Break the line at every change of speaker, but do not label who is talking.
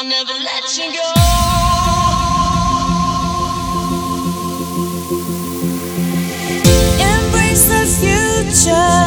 I'll never let you go.
Embrace the future.